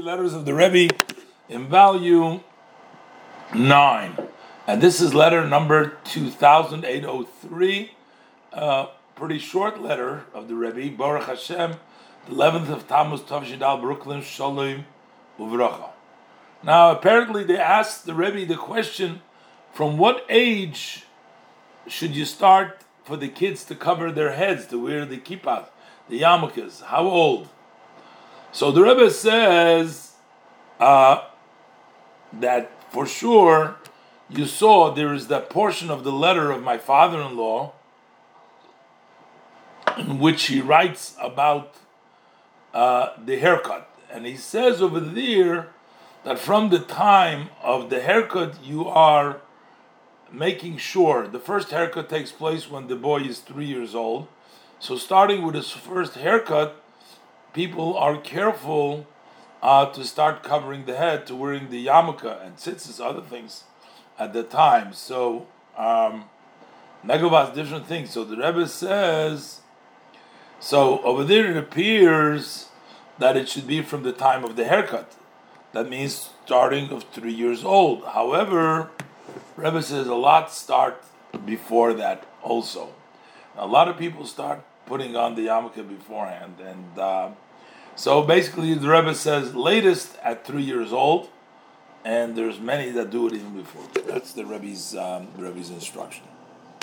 letters of the Rebbe in volume nine, and this is letter number two thousand eight hundred three. Uh, pretty short letter of the Rebbe Baruch Hashem, the eleventh of Tammuz Tavshidal Brooklyn Shalom Uvracha. Now, apparently, they asked the Rebbe the question: From what age should you start for the kids to cover their heads, to wear the kippah, the yarmulkes? How old? So the Rebbe says uh, that for sure you saw there is that portion of the letter of my father-in-law in which he writes about uh, the haircut, and he says over there that from the time of the haircut you are making sure the first haircut takes place when the boy is three years old. So starting with his first haircut people are careful uh, to start covering the head, to wearing the yarmulke and tzitzis, other things at the time. So, um, different things. So the Rebbe says, so over there it appears that it should be from the time of the haircut. That means starting of three years old. However, Rebbe says a lot start before that also. A lot of people start putting on the yarmulke beforehand, and uh, so basically the Rebbe says latest at three years old, and there's many that do it even before. That's the Rebbe's um, Rebbe's instruction.